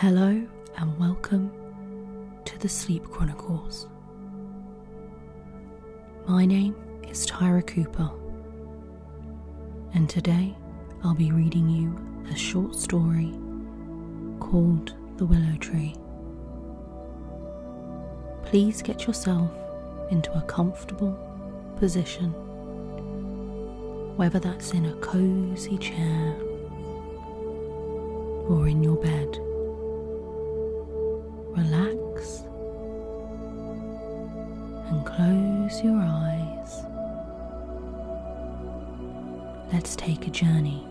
Hello and welcome to the Sleep Chronicles. My name is Tyra Cooper, and today I'll be reading you a short story called The Willow Tree. Please get yourself into a comfortable position, whether that's in a cozy chair or in your bed. Relax and close your eyes. Let's take a journey.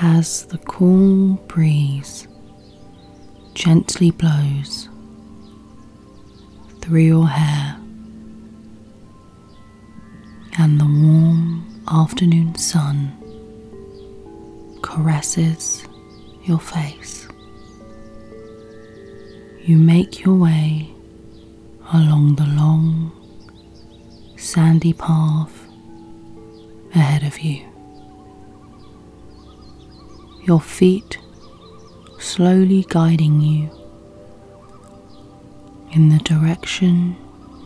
As the cool breeze gently blows through your hair, and the warm afternoon sun caresses your face. You make your way along the long, sandy path ahead of you. Your feet slowly guiding you in the direction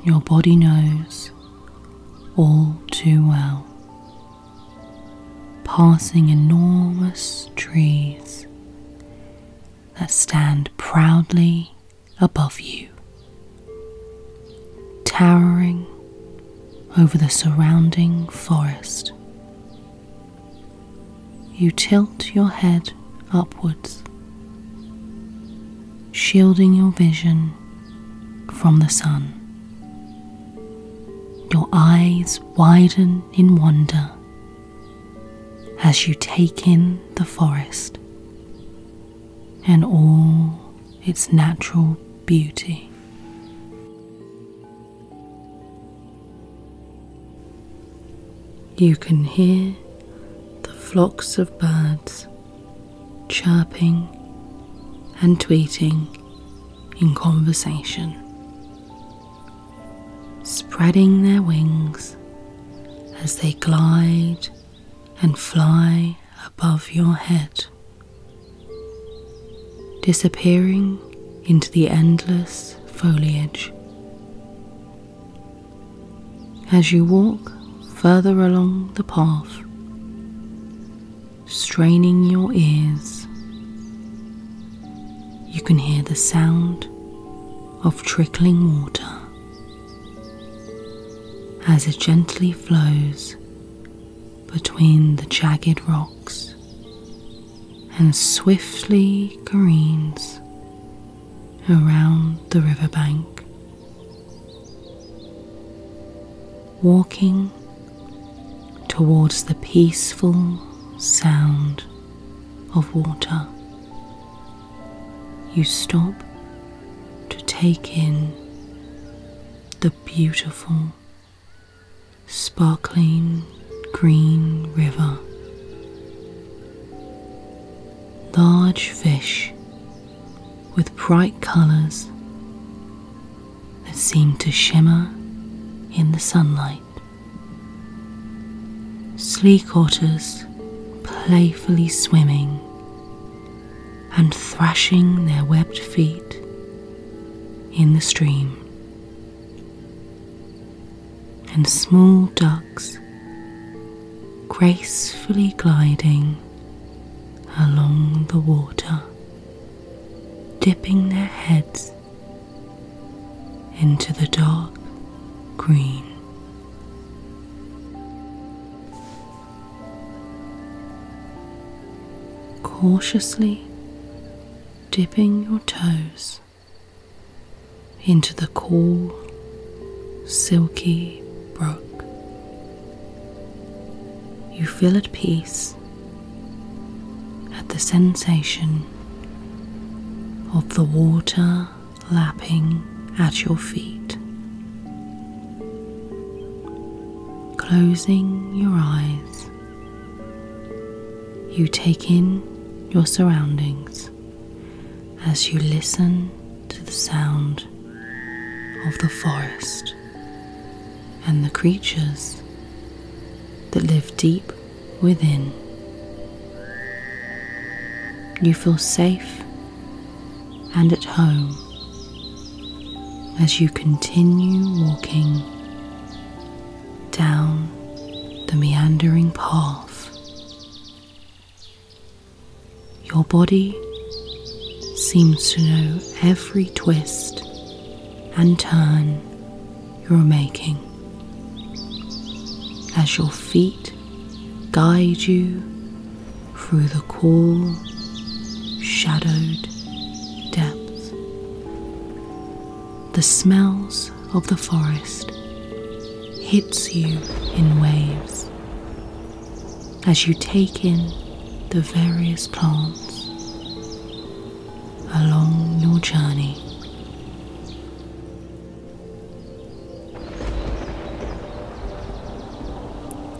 your body knows all too well, passing enormous trees that stand proudly above you, towering over the surrounding forest. You tilt your head upwards, shielding your vision from the sun. Your eyes widen in wonder as you take in the forest and all its natural beauty. You can hear the flocks of birds chirping and tweeting in conversation, spreading their wings as they glide and fly above your head, disappearing into the endless foliage. As you walk further along the path, straining your ears, you can hear the sound of trickling water as it gently flows between the jagged rocks and swiftly careens around the riverbank. Walking towards the peaceful sound of water, you stop to take in the beautiful, sparkling green river. Large fish with bright colours that seem to shimmer in the sunlight. Sleek otters playfully swimming and thrashing their webbed feet in the stream, and small ducks gracefully gliding along the water, dipping their heads into the dark green. Cautiously dipping your toes into the cool, silky You feel at peace at the sensation of the water lapping at your feet. Closing your eyes, you take in your surroundings as you listen to the sound of the forest and the creatures that live deep within. You feel safe and at home as you continue walking down the meandering path. Your body seems to know every twist and turn you're making as your feet guide you through the cool, shadowed depths. The smells of the forest hits you in waves as you take in the various plants along your journey.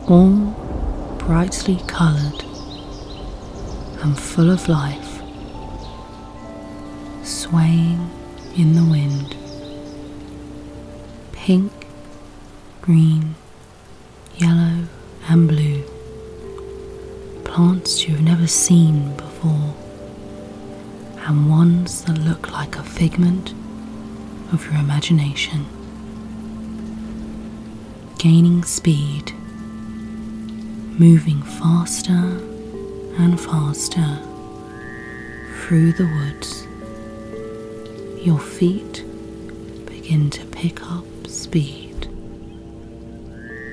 All brightly coloured and full of life, swaying in the wind. Pink, green, yellow, and blue. Plants you've never seen before, and ones that look like a figment of your imagination. Gaining speed, moving faster and faster through the woods. Your feet begin to pick up speed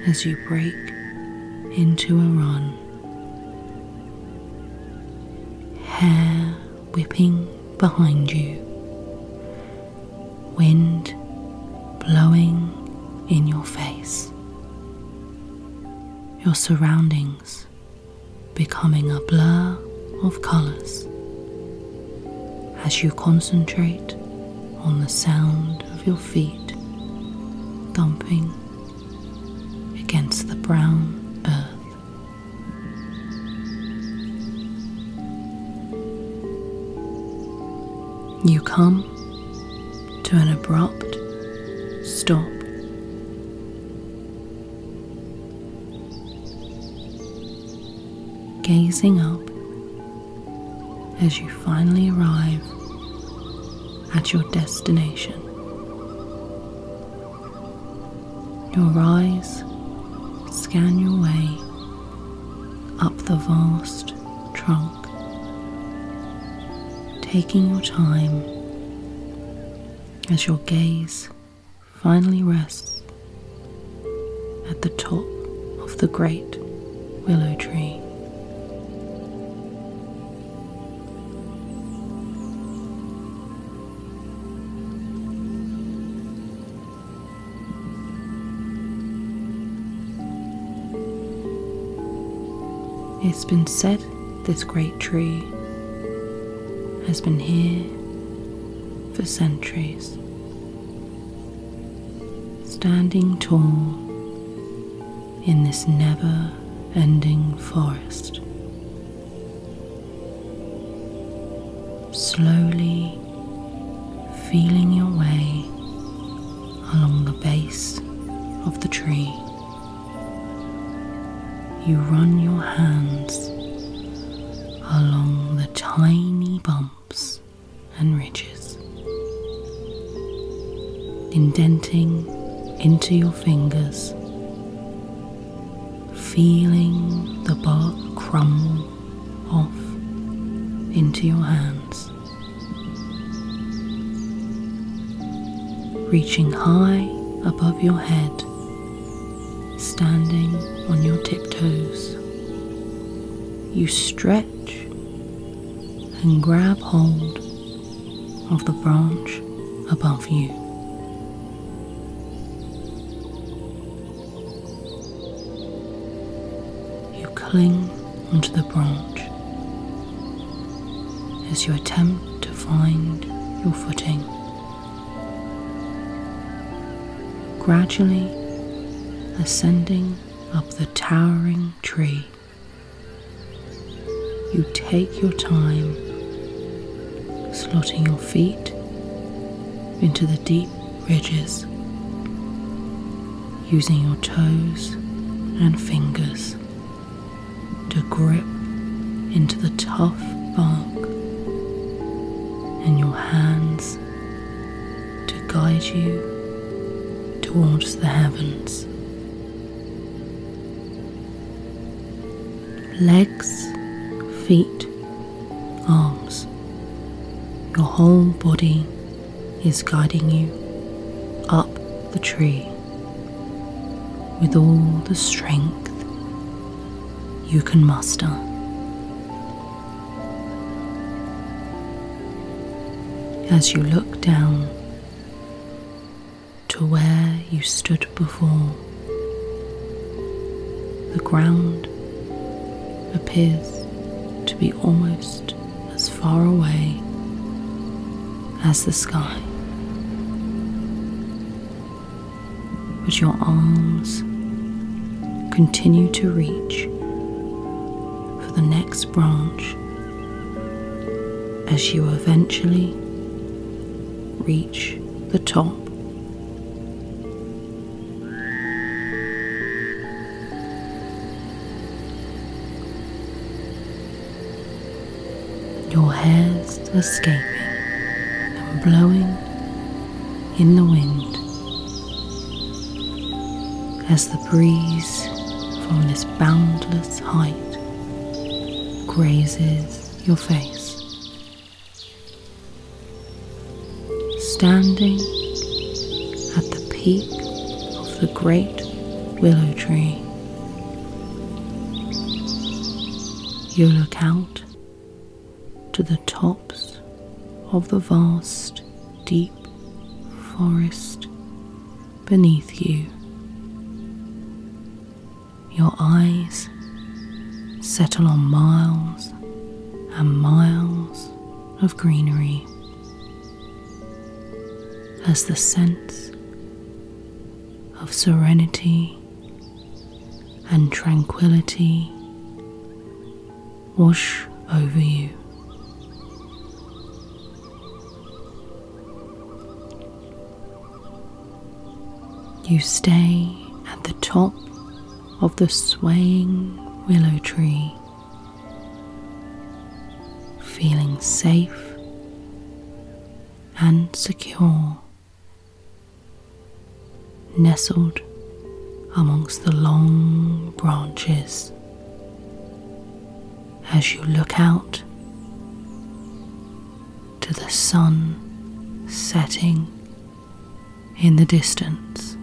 as you break into a run. Hair whipping behind you, wind blowing in your face, your surroundings becoming a blur of colours as you concentrate on the sound of your feet thumping against the brown earth. You come to an abrupt stop. Gazing up as you finally arrive at your destination. Your eyes scan your way up the vast trunk, taking your time as your gaze finally rests at the top of the great willow tree. It's been said this great tree has been here for centuries, standing tall in this never ending forest. Slowly feeling your way along the base of the tree you run your hands along the tiny bumps and ridges, indenting into your fingers, feeling the bark crumble off into your hands, reaching high above your head standing on your tiptoes, you stretch and grab hold of the branch above you. You cling onto the branch as you attempt to find your footing. Gradually, ascending up the towering tree. You take your time, slotting your feet into the deep ridges, using your toes and fingers to grip into the tough bark and your hands to guide you towards the heavens. Legs, feet, arms, your whole body is guiding you up the tree with all the strength you can muster. As you look down to where you stood before, the ground appears to be almost as far away as the sky. But your arms continue to reach for the next branch as you eventually reach the top. Your hair's escaping and blowing in the wind as the breeze from this boundless height grazes your face. Standing at the peak of the great willow tree, you look out to the tops of the vast, deep forest beneath you. Your eyes settle on miles and miles of greenery as the sense of serenity and tranquility wash over you. You stay at the top of the swaying willow tree, feeling safe and secure, nestled amongst the long branches as you look out to the sun setting in the distance.